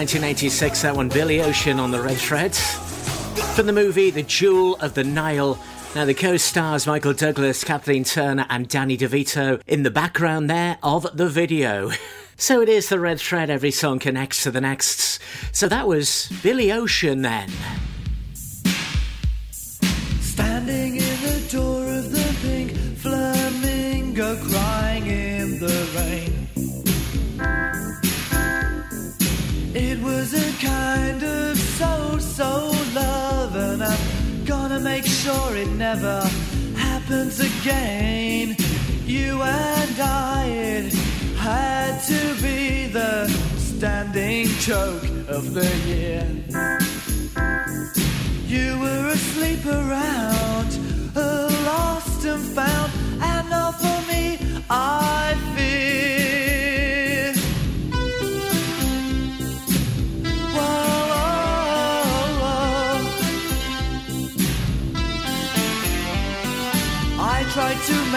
1986, that one, Billy Ocean on the red thread. From the movie The Jewel of the Nile. Now, the co stars Michael Douglas, Kathleen Turner, and Danny DeVito in the background there of the video. So it is the red thread, every song connects to the next. So that was Billy Ocean then. Sure it never happens again. You and I, it had to be the standing joke of the year. You were asleep around, lost and found, and now for me, I fear.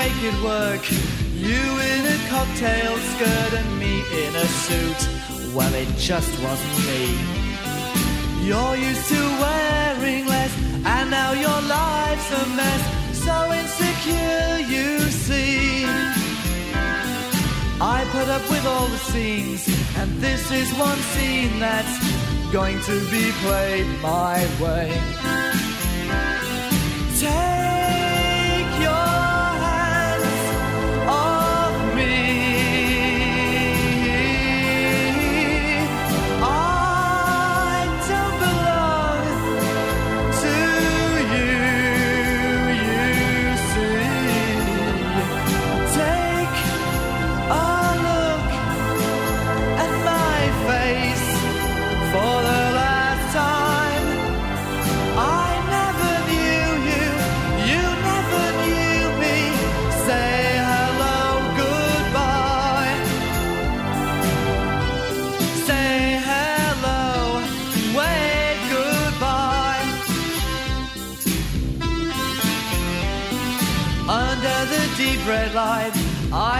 Make it work. You in a cocktail skirt and me in a suit. Well, it just wasn't me. You're used to wearing less, and now your life's a mess. So insecure, you see. I put up with all the scenes, and this is one scene that's going to be played my way. Take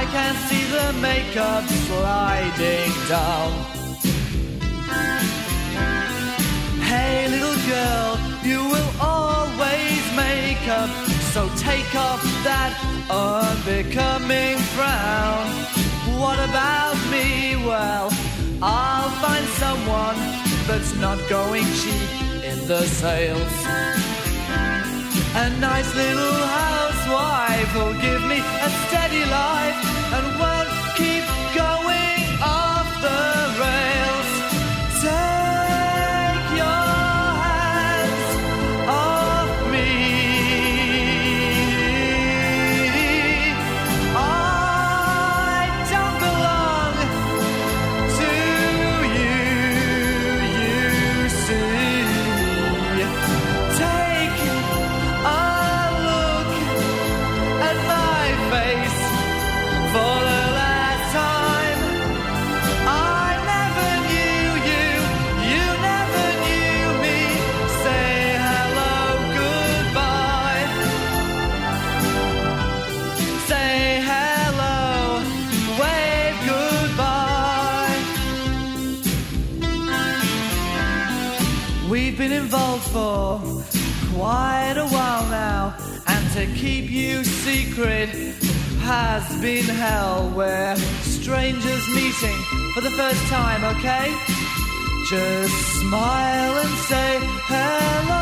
I can see the makeup sliding down. Hey, little girl, you will always make up. So take off that unbecoming frown. What about me? Well, I'll find someone that's not going cheap in the sales. A nice little housewife who'll give me a steady life and won't has been hell. Where strangers meeting for the first time, okay? Just smile and say hello.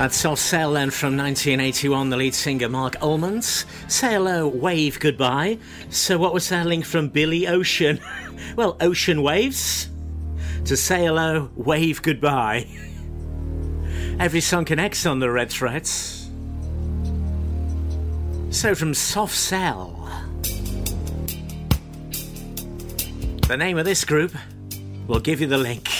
That's Soft Cell then from 1981, the lead singer Marc Almond. Say hello, wave goodbye. So what was that link from Billy Ocean? well, ocean waves? To say hello, wave goodbye. Every song connects on the red threads. So from Soft Cell. The name of this group will give you the link.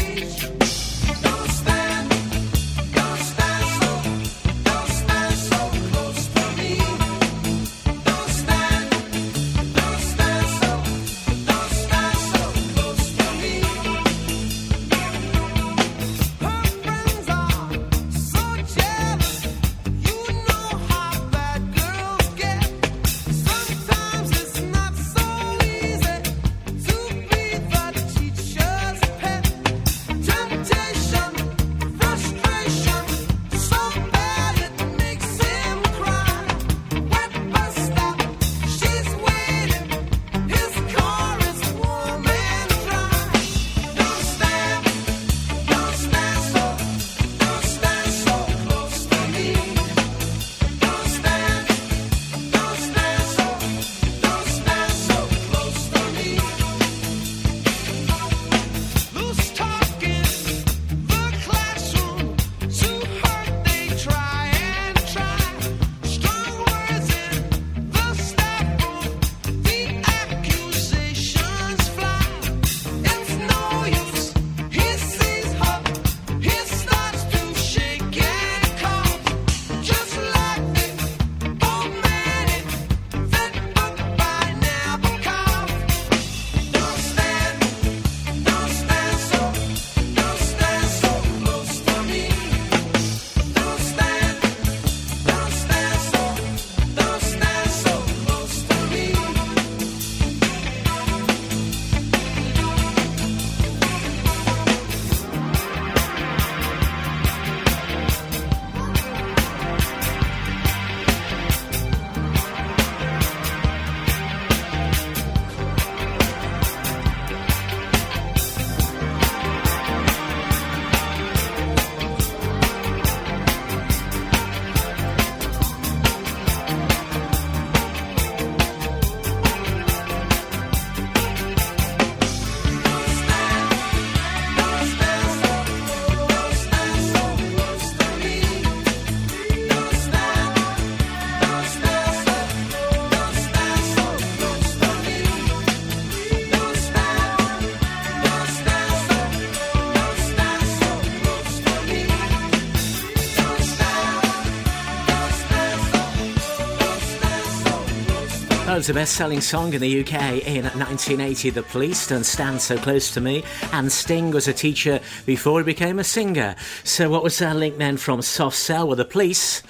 was the best selling song in the UK in 1980. The Police Don't Stand So Close to Me. And Sting was a teacher before he became a singer. So, what was that link then from Soft Cell? Well, the police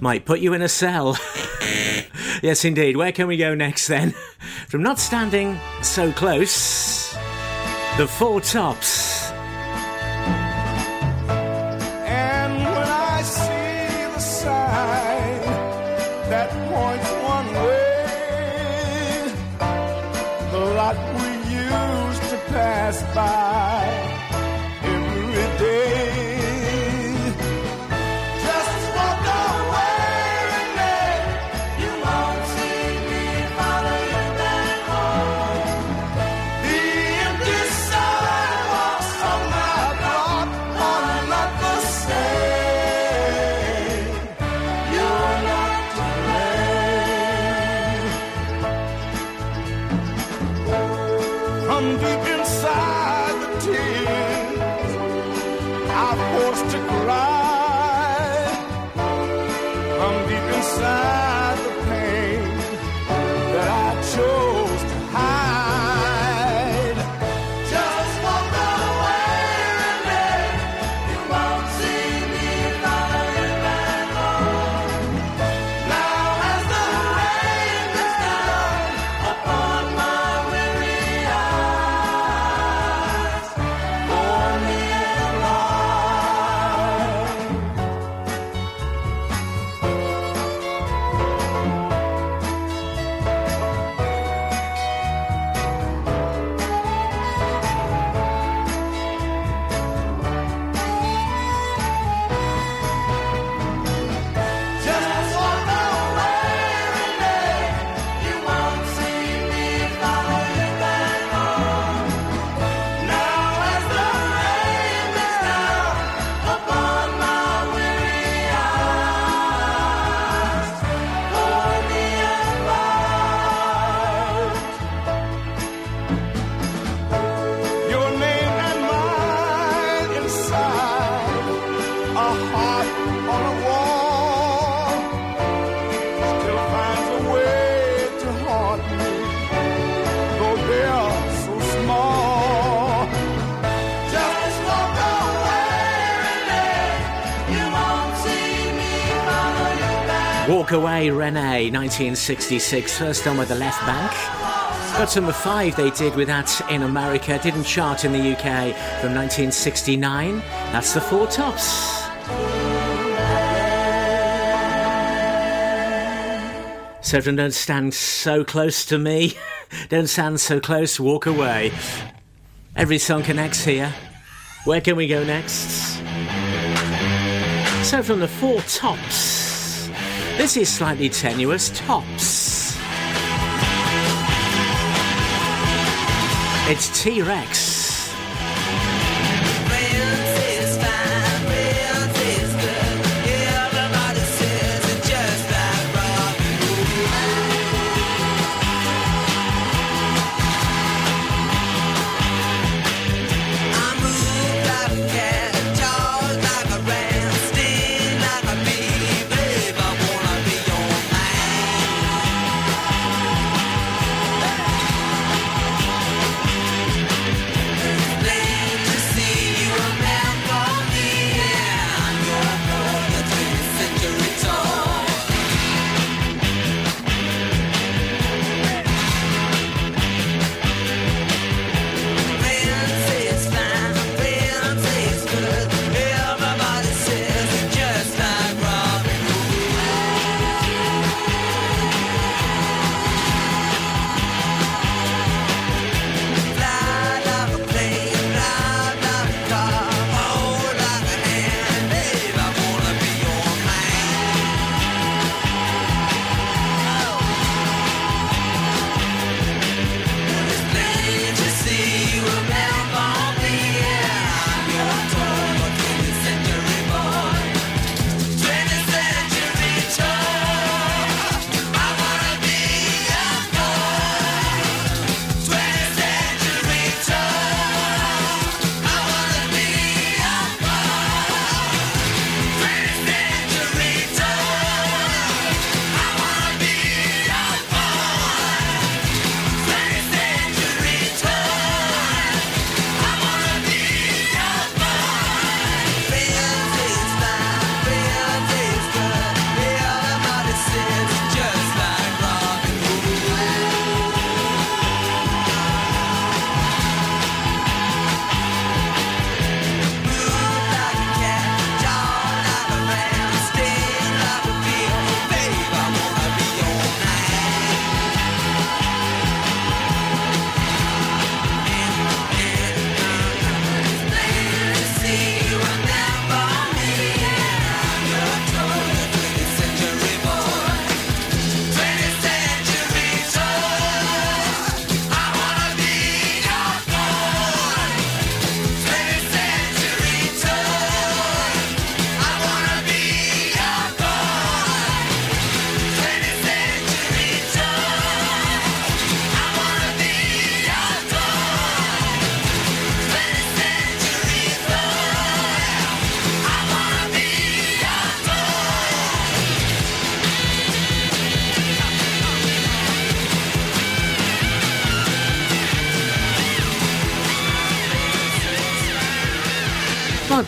might put you in a cell. yes, indeed. Where can we go next then? From not standing so close, the Four Tops. Chose to pass Just Walk Away Renee, 1966, first on with the Left Banke. Got number five they did with that in America, didn't chart in the UK from 1969. That's the Four Tops. So don't stand so close to me. don't stand so close, walk away. Every song connects here. Where can we go next? So from the Four Tops. This is slightly tenuous tops. It's T Rex.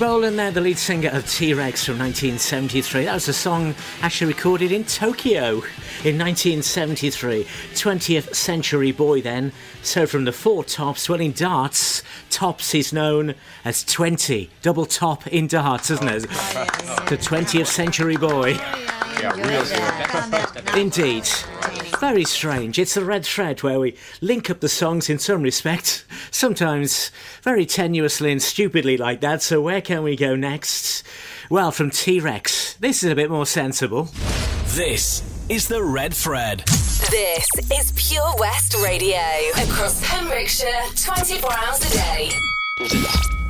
Bolan there, the lead singer of T-Rex from 1973. That was a song actually recorded in Tokyo in 1973. 20th century boy then. So from the four tops, well in darts, tops is known as 20. Double top in darts, isn't it? The 20th century boy. Yeah, real good. Indeed. Very strange. It's the red thread where we link up the songs in some respects, sometimes very tenuously and stupidly like that. So, where can we go next? Well, from T Rex. This is a bit more sensible. This is the red thread. This is Pure West Radio. Across Pembrokeshire, 24 hours a day.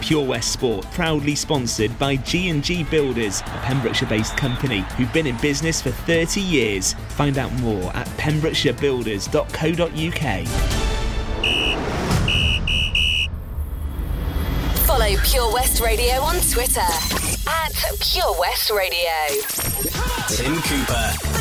Pure West Sport, proudly sponsored by G&G Builders, a Pembrokeshire-based company who've been in business for 30 years. Find out more at pembrokeshirebuilders.co.uk. Follow Pure West Radio on Twitter at Pure West Radio. Tim Cooper.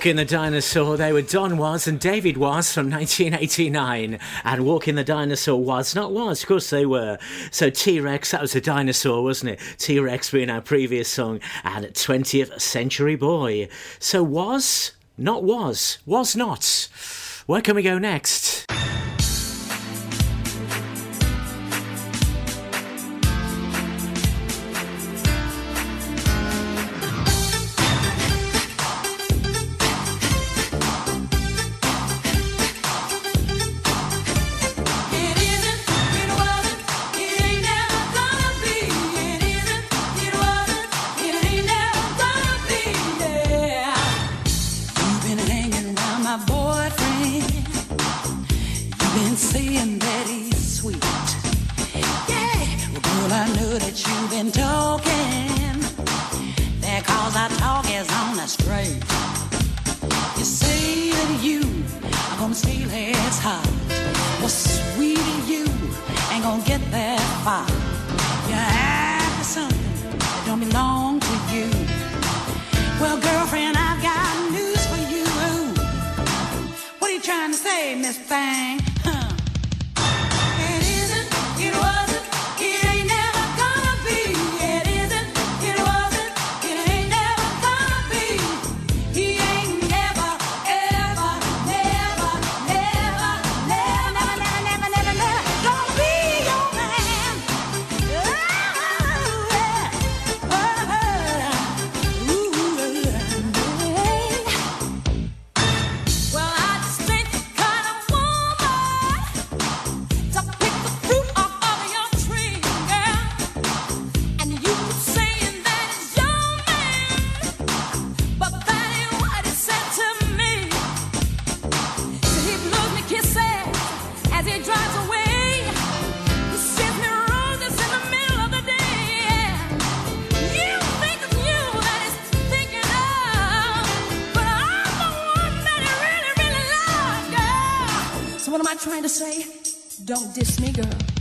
Walking the Dinosaur, they were Don Was and David Was from 1989. And Walking the Dinosaur was not was, of course they were. So T Rex, that was a dinosaur, wasn't it? T Rex being our previous song, and 20th Century Boy. So was, not was, was not. Where can we go next? Trying to say? Don't diss me, girl.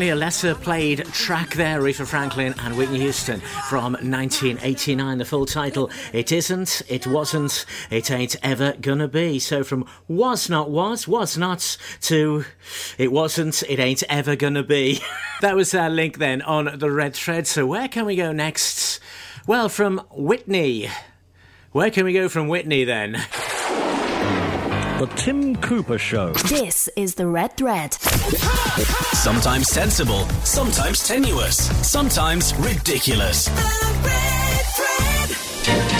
Certainly a lesser played track there, Aretha Franklin and Whitney Houston from 1989. The full title, It Isn't, It Wasn't, It Ain't Ever Gonna Be. So from was not was, was not to it wasn't, it ain't ever gonna be. that was our link then on the red thread. So where can we go next? Well, from Whitney. Where can we go from Whitney then? The Tim Cooper Show. This is the Red Thread. Sometimes sensible, sometimes tenuous, sometimes ridiculous. I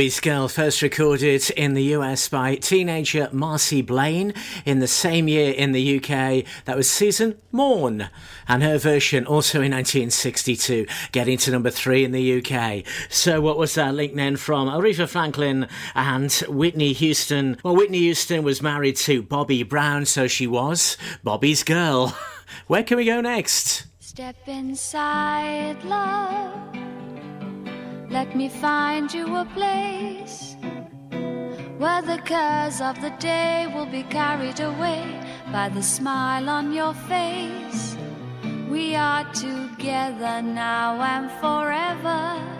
Bobby's Girl, first recorded in the US by teenager Marcie Blane. In the same year in the UK, that was Susan Maughan. And her version also in 1962, getting to number three in the UK. So, what was that link then from Aretha Franklin and Whitney Houston? Well, Whitney Houston was married to Bobby Brown, so she was Bobby's Girl. Where can we go next? Step inside, love. Let me find you a place where the cares of the day will be carried away by the smile on your face. We are together now and forever.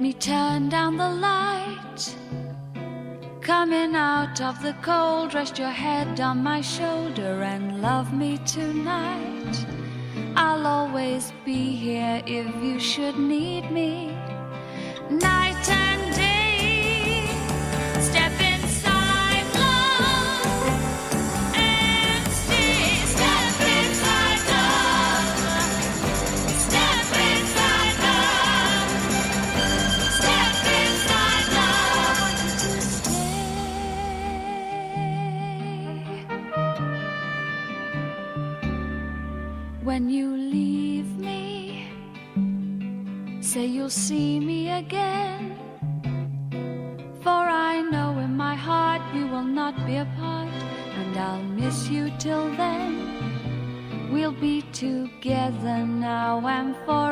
Me turn down the light. Coming out of the cold, rest your head on my shoulder and love me tonight. I'll always be here if you should need me. Night together now and forever.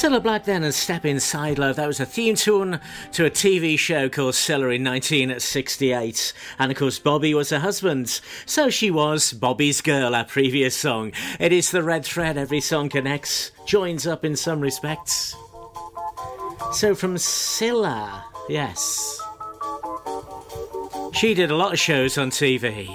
Cilla Black then and Step Inside Love. That was a theme tune to a TV show called Cilla in 1968. And of course, Bobby was her husband. So she was Bobby's girl, our previous song. It is the red thread. Every song connects, joins up in some respects. So from Cilla, yes. She did a lot of shows on TV.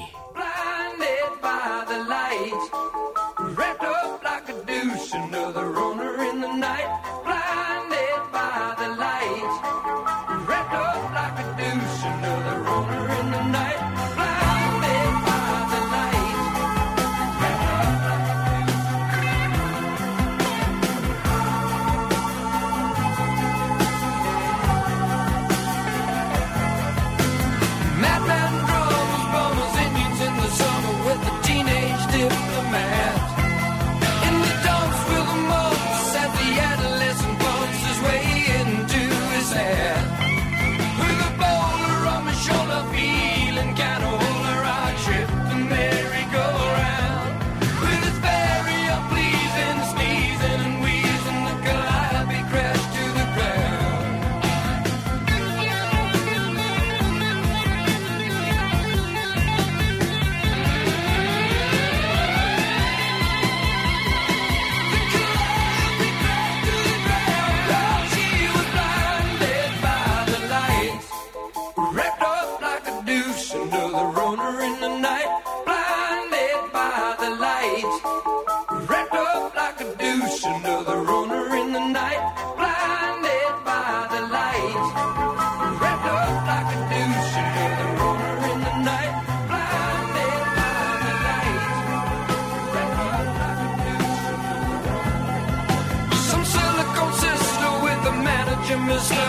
Mister,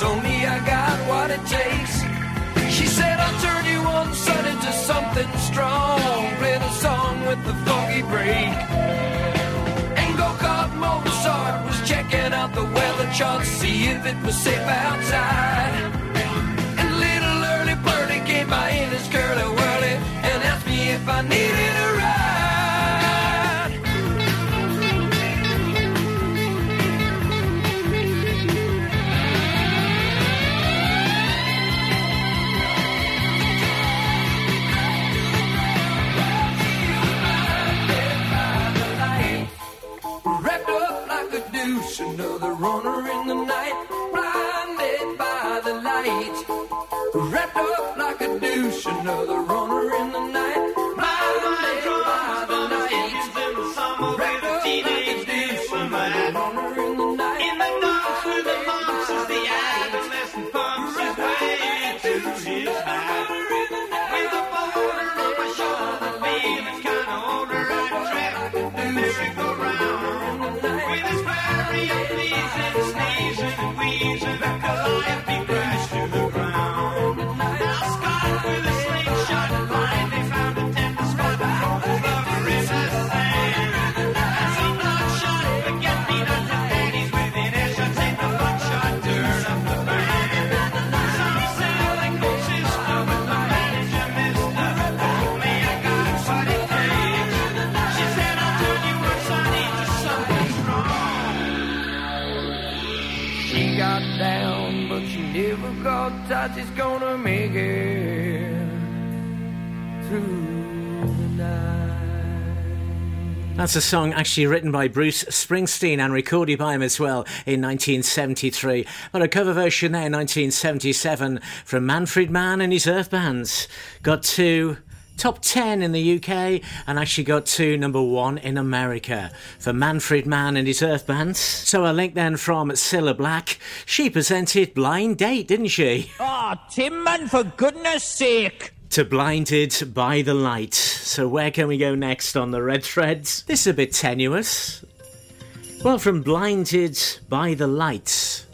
told me I got what it takes. She said I'll turn you on sun into something strong. Play the song with the funky break. And go-kart Mozart was checking out the weather chart, see if it was safe outside. And little early birdie came by in his curly whirly and asked me if I needed a another runner in the night, blinded by the light. Wrapped up That's a song actually written by Bruce Springsteen and recorded by him as well in 1973. But a cover version there in 1977 from Manfred Mann and his Earth Bands. Got two top 10 in the UK and actually got two number one in America for Manfred Mann and his Earth Bands. So a link then from Cilla Black. She presented Blind Date, didn't she? Ah, oh, Tim, man, for goodness sake to Blinded by the Light. So, where can we go next on the Red Threads? This is a bit tenuous. Well, from Blinded by the Light.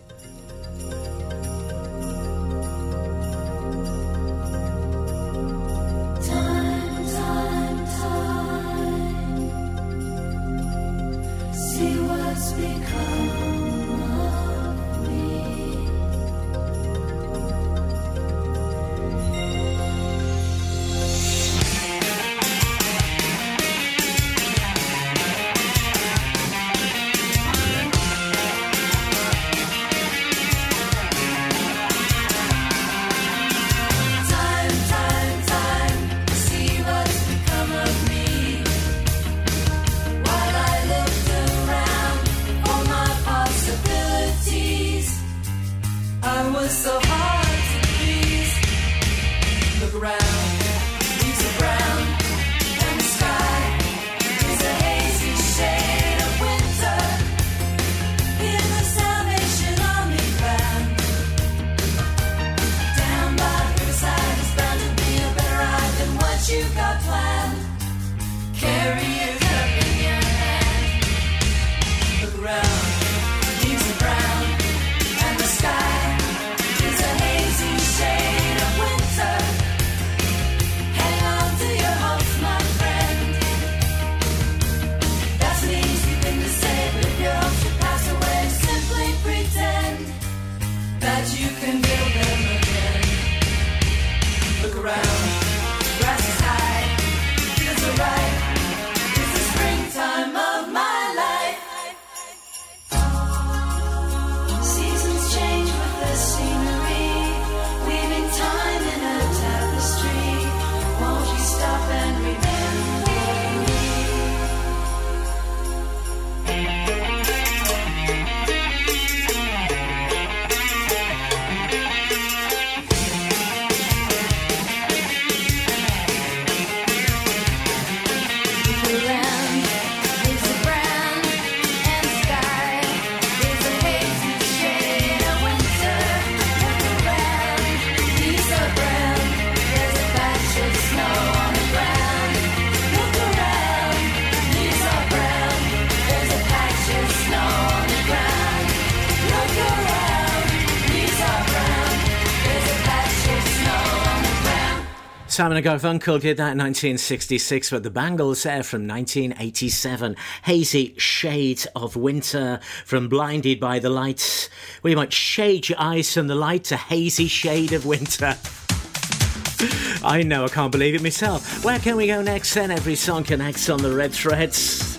Simon and Garfunkel did that in 1966, but the Bangles there from 1987. Hazy Shade of Winter from Blinded by the Lights. We you might shade your eyes from the light to hazy shade of winter. I know, I can't believe it myself. Where can we go next then? Every song connects on the red threads.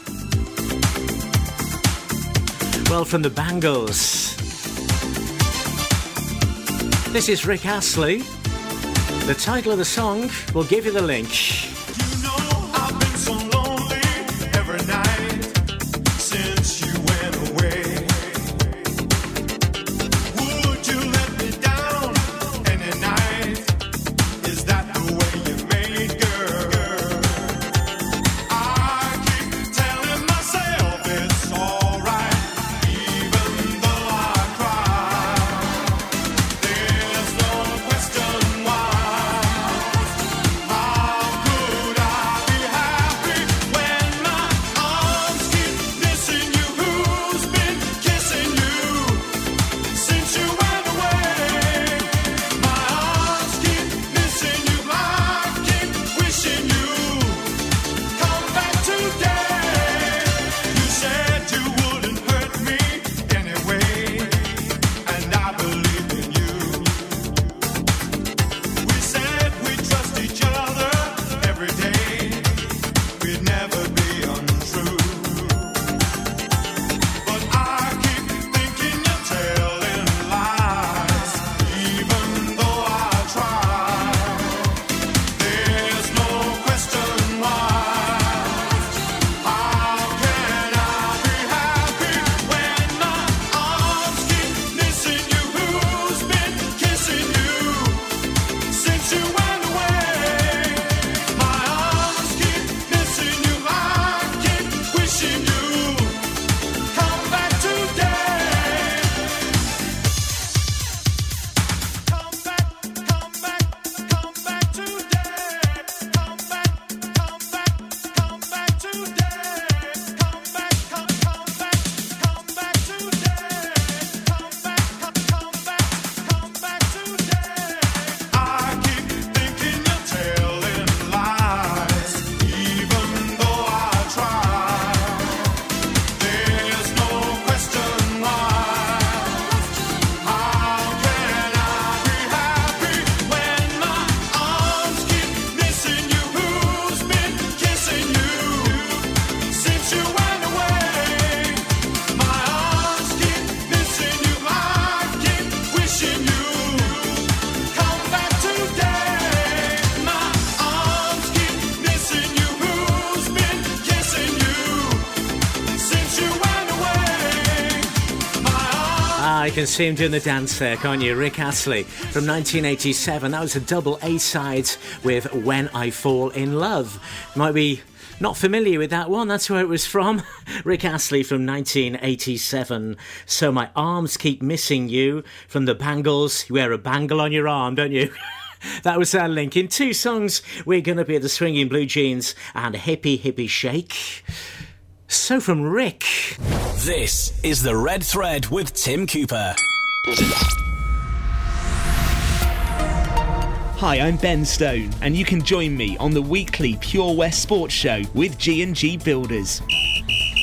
Well, from the Bangles. This is Rick Astley. The title of the song, we'll give you the link. Can see him doing the dance there, can't you? Rick Astley from 1987. That was a double A side with When I Fall in Love. Might be not familiar with that one. That's where it was from. Rick Astley from 1987. So My Arms Keep Missing You from the Bangles. You wear a bangle on your arm, don't you? that was our link. In two songs, we're going to be at the Swinging Blue Jeans and Hippie Hippie Shake. So from Rick. This is the Red Thread with Tim Cooper. Hi, I'm Ben Stone, and you can join me on the weekly Pure West Sports Show with G&G Builders.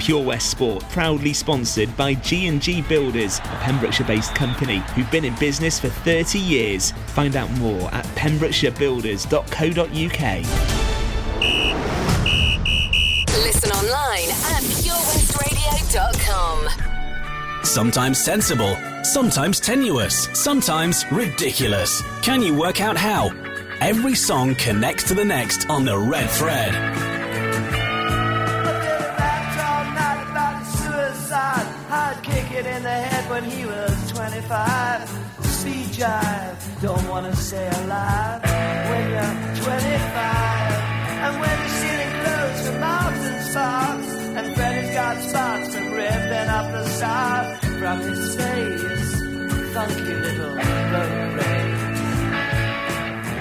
Pure West Sport, proudly sponsored by G&G Builders, a Pembrokeshire-based company who've been in business for 30 years. Find out more at pembrokeshirebuilders.co.uk. Listen online at purewestradio.com. Sometimes sensible, sometimes tenuous, sometimes ridiculous. Can you work out how? Every song connects to the next on the Red Thread. When he was 25. Speed jive, don't wanna stay alive when you're 25. And when you're stealing clothes from mountain spots, and Freddy's got spots from ripping up the side from his face. Funky little road rage.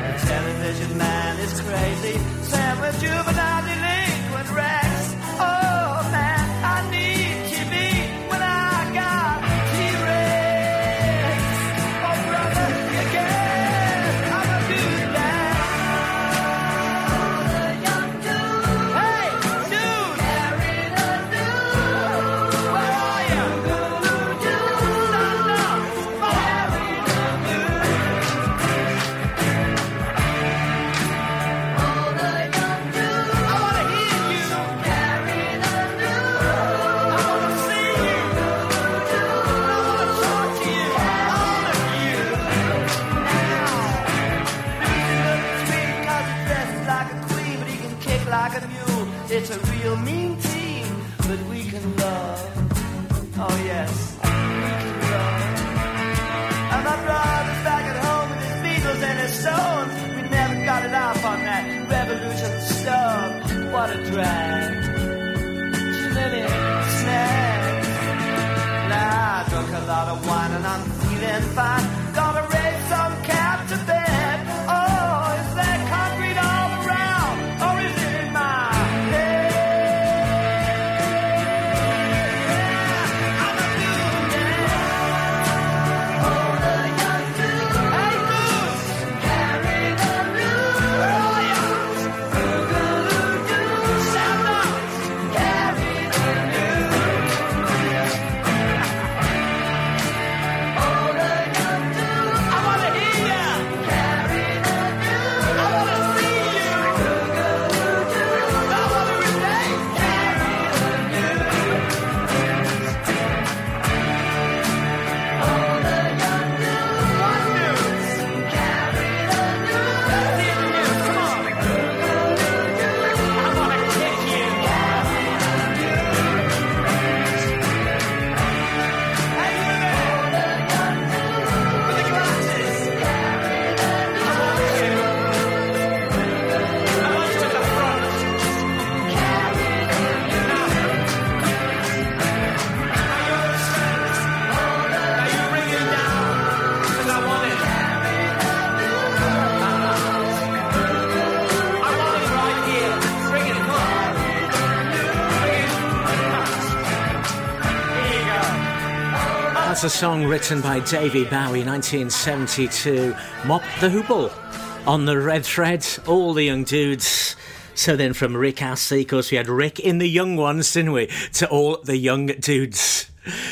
The television man is crazy. Sam with juvenile delinquent Rex. On that revolution stuff. What a drag. Too many snacks. Now I drunk a lot of wine and I'm feeling fine. That's a song written by Davy Bowie, 1972. Mott the Hoople on the red thread. All the young dudes. So then, from Rick Astley, of course, we had Rick in the young ones, didn't we? To all the young dudes.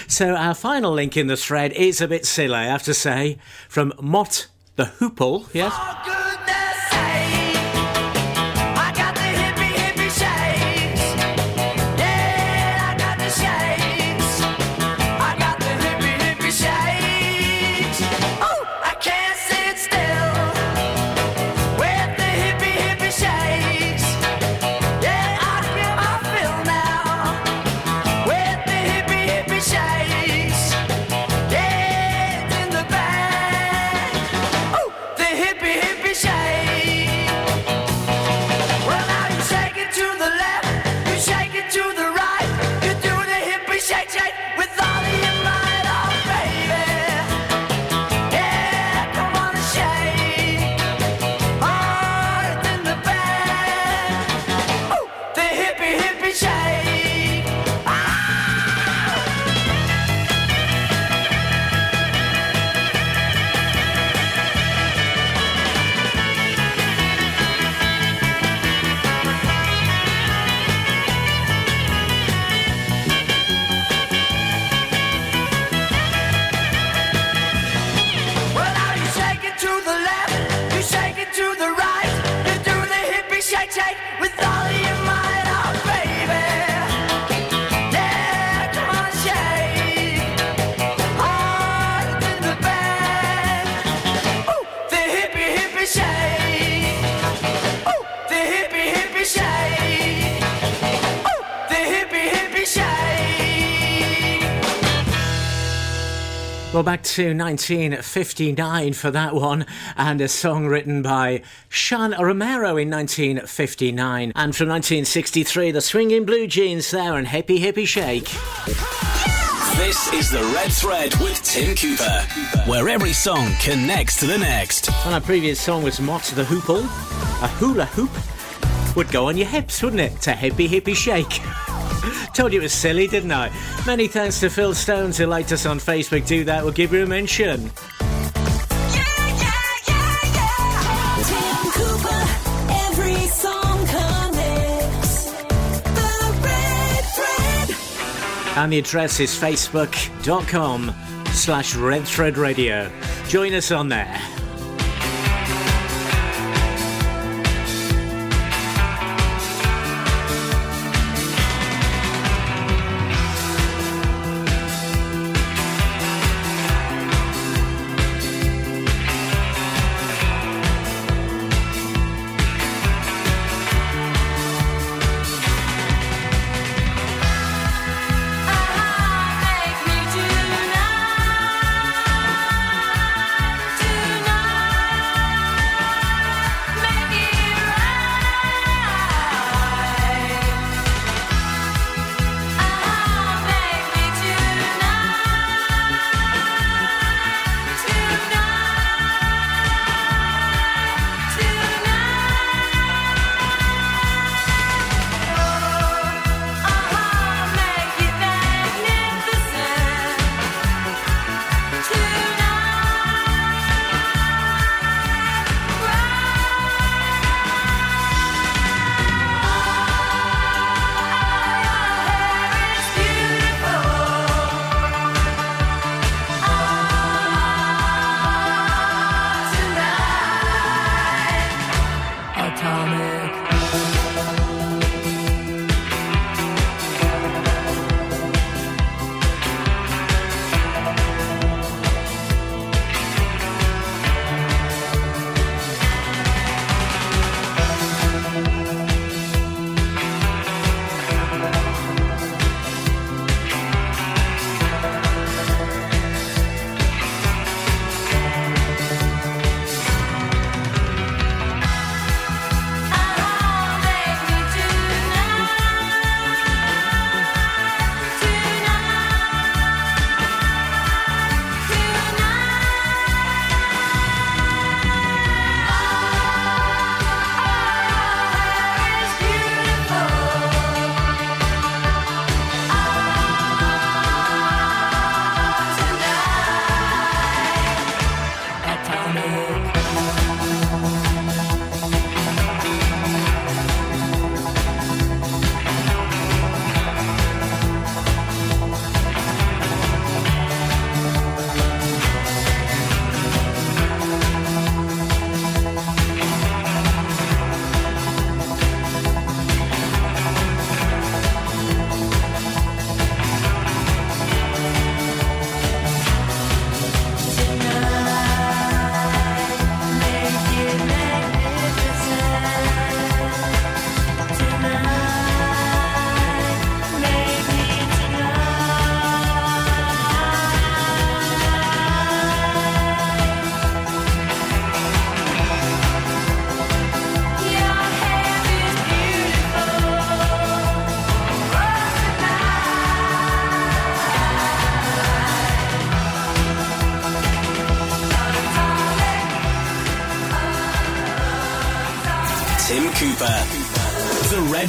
So our final link in the thread is a bit silly, I have to say. From Mott the Hoople, yes? Goodness! To 1959 for that one, and a song written by Chan Romero in 1959. And from 1963, the Swinging Blue Jeans there and Hippie Hippie Shake. This is the Red Thread with Tim Cooper, where every song connects to the next. And our previous song was Mott the Hoople. A hula hoop would go on your hips, wouldn't it? To Hippie Hippie Shake. Told you it was silly, didn't I? Many thanks to Phil Stones who liked us on Facebook. Do that, we'll give you a mention. And the address is facebook.com slash Red Thread Radio. Join us on there.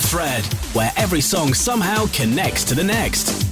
Thread, where every song somehow connects to the next.